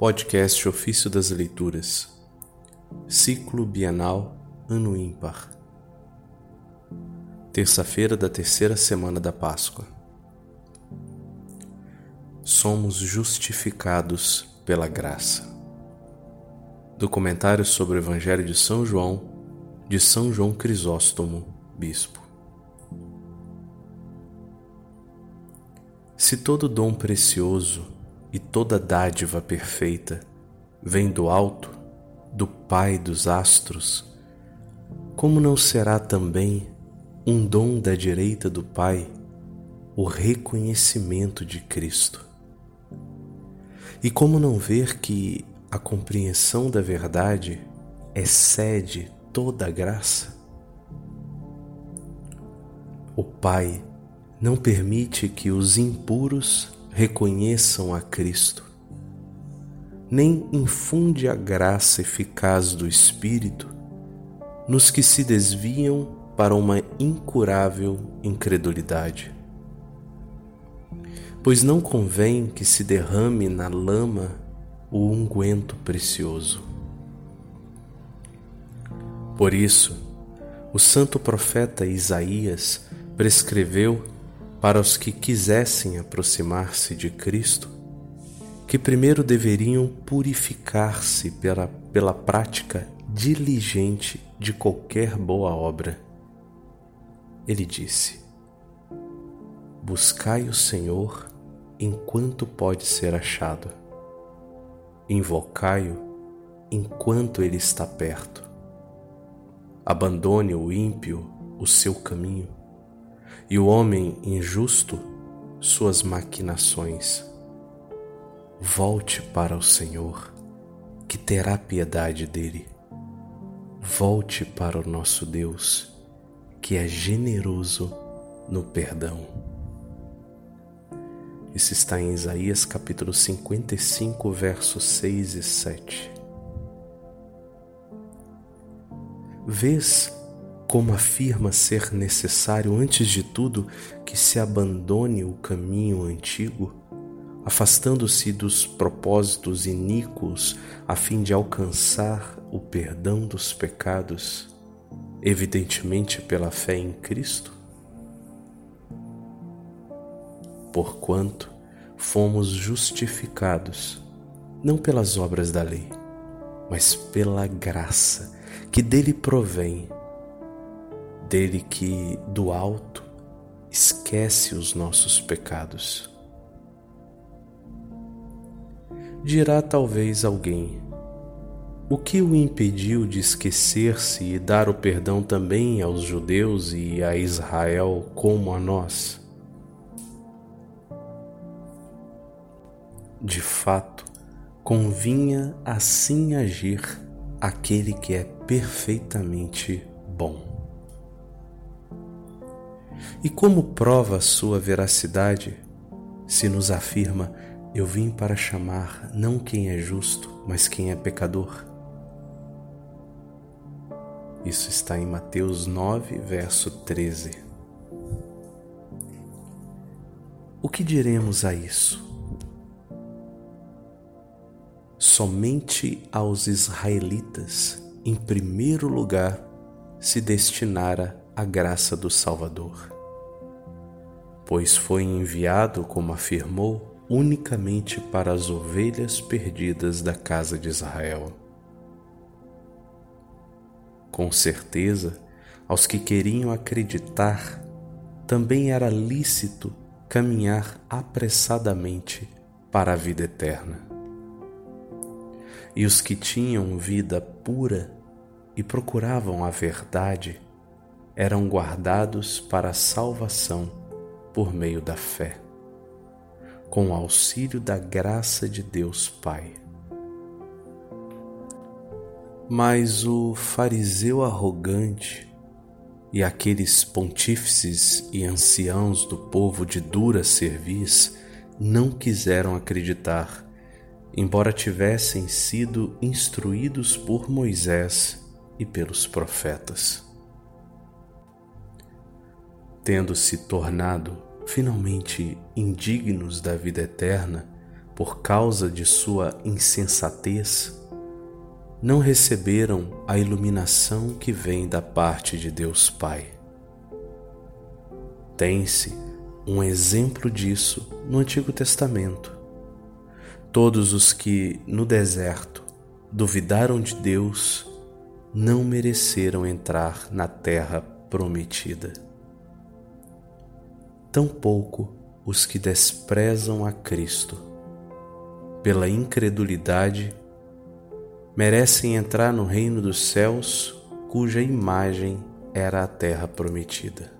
Podcast Ofício das Leituras, Ciclo Bienal, Ano Ímpar. Terça-feira da terceira semana da Páscoa. Somos justificados pela graça. Documentário sobre o Evangelho de São João, de São João Crisóstomo, Bispo. Se todo dom precioso e toda dádiva perfeita vem do alto, do Pai dos astros, como não será também um dom da direita do Pai o reconhecimento de Cristo? E como não ver que a compreensão da verdade excede toda a graça? O Pai não permite que os impuros reconheçam a Cristo, nem infunde a graça eficaz do Espírito nos que se desviam para uma incurável incredulidade. Pois não convém que se derrame na lama o unguento precioso. Por isso, o santo profeta Isaías prescreveu para os que quisessem aproximar-se de Cristo, que primeiro deveriam purificar-se pela, pela prática diligente de qualquer boa obra. Ele disse: Buscai o Senhor enquanto pode ser achado, invocai-o enquanto ele está perto. Abandone o ímpio o seu caminho e o homem injusto suas maquinações. Volte para o Senhor, que terá piedade dele. Volte para o nosso Deus, que é generoso no perdão. Isso está em Isaías capítulo 55, versos 6 e 7. Vês como afirma ser necessário, antes de tudo, que se abandone o caminho antigo, afastando-se dos propósitos iníquos a fim de alcançar o perdão dos pecados, evidentemente pela fé em Cristo? Porquanto fomos justificados, não pelas obras da lei, mas pela graça que dele provém dele que do alto esquece os nossos pecados. Dirá talvez alguém: o que o impediu de esquecer-se e dar o perdão também aos judeus e a Israel como a nós? De fato, convinha assim agir aquele que é perfeitamente bom. E como prova sua veracidade, se nos afirma: Eu vim para chamar não quem é justo, mas quem é pecador? Isso está em Mateus 9, verso 13. O que diremos a isso? Somente aos israelitas, em primeiro lugar, se destinara a graça do Salvador pois foi enviado, como afirmou, unicamente para as ovelhas perdidas da casa de Israel. Com certeza, aos que queriam acreditar, também era lícito caminhar apressadamente para a vida eterna. E os que tinham vida pura e procuravam a verdade eram guardados para a salvação por meio da fé, com o auxílio da graça de Deus Pai. Mas o fariseu arrogante e aqueles pontífices e anciãos do povo de dura cerviz não quiseram acreditar, embora tivessem sido instruídos por Moisés e pelos profetas tendo se tornado finalmente indignos da vida eterna por causa de sua insensatez, não receberam a iluminação que vem da parte de Deus Pai. Tem-se um exemplo disso no Antigo Testamento. Todos os que no deserto duvidaram de Deus não mereceram entrar na terra prometida. Tampouco os que desprezam a Cristo pela incredulidade merecem entrar no reino dos céus, cuja imagem era a terra prometida.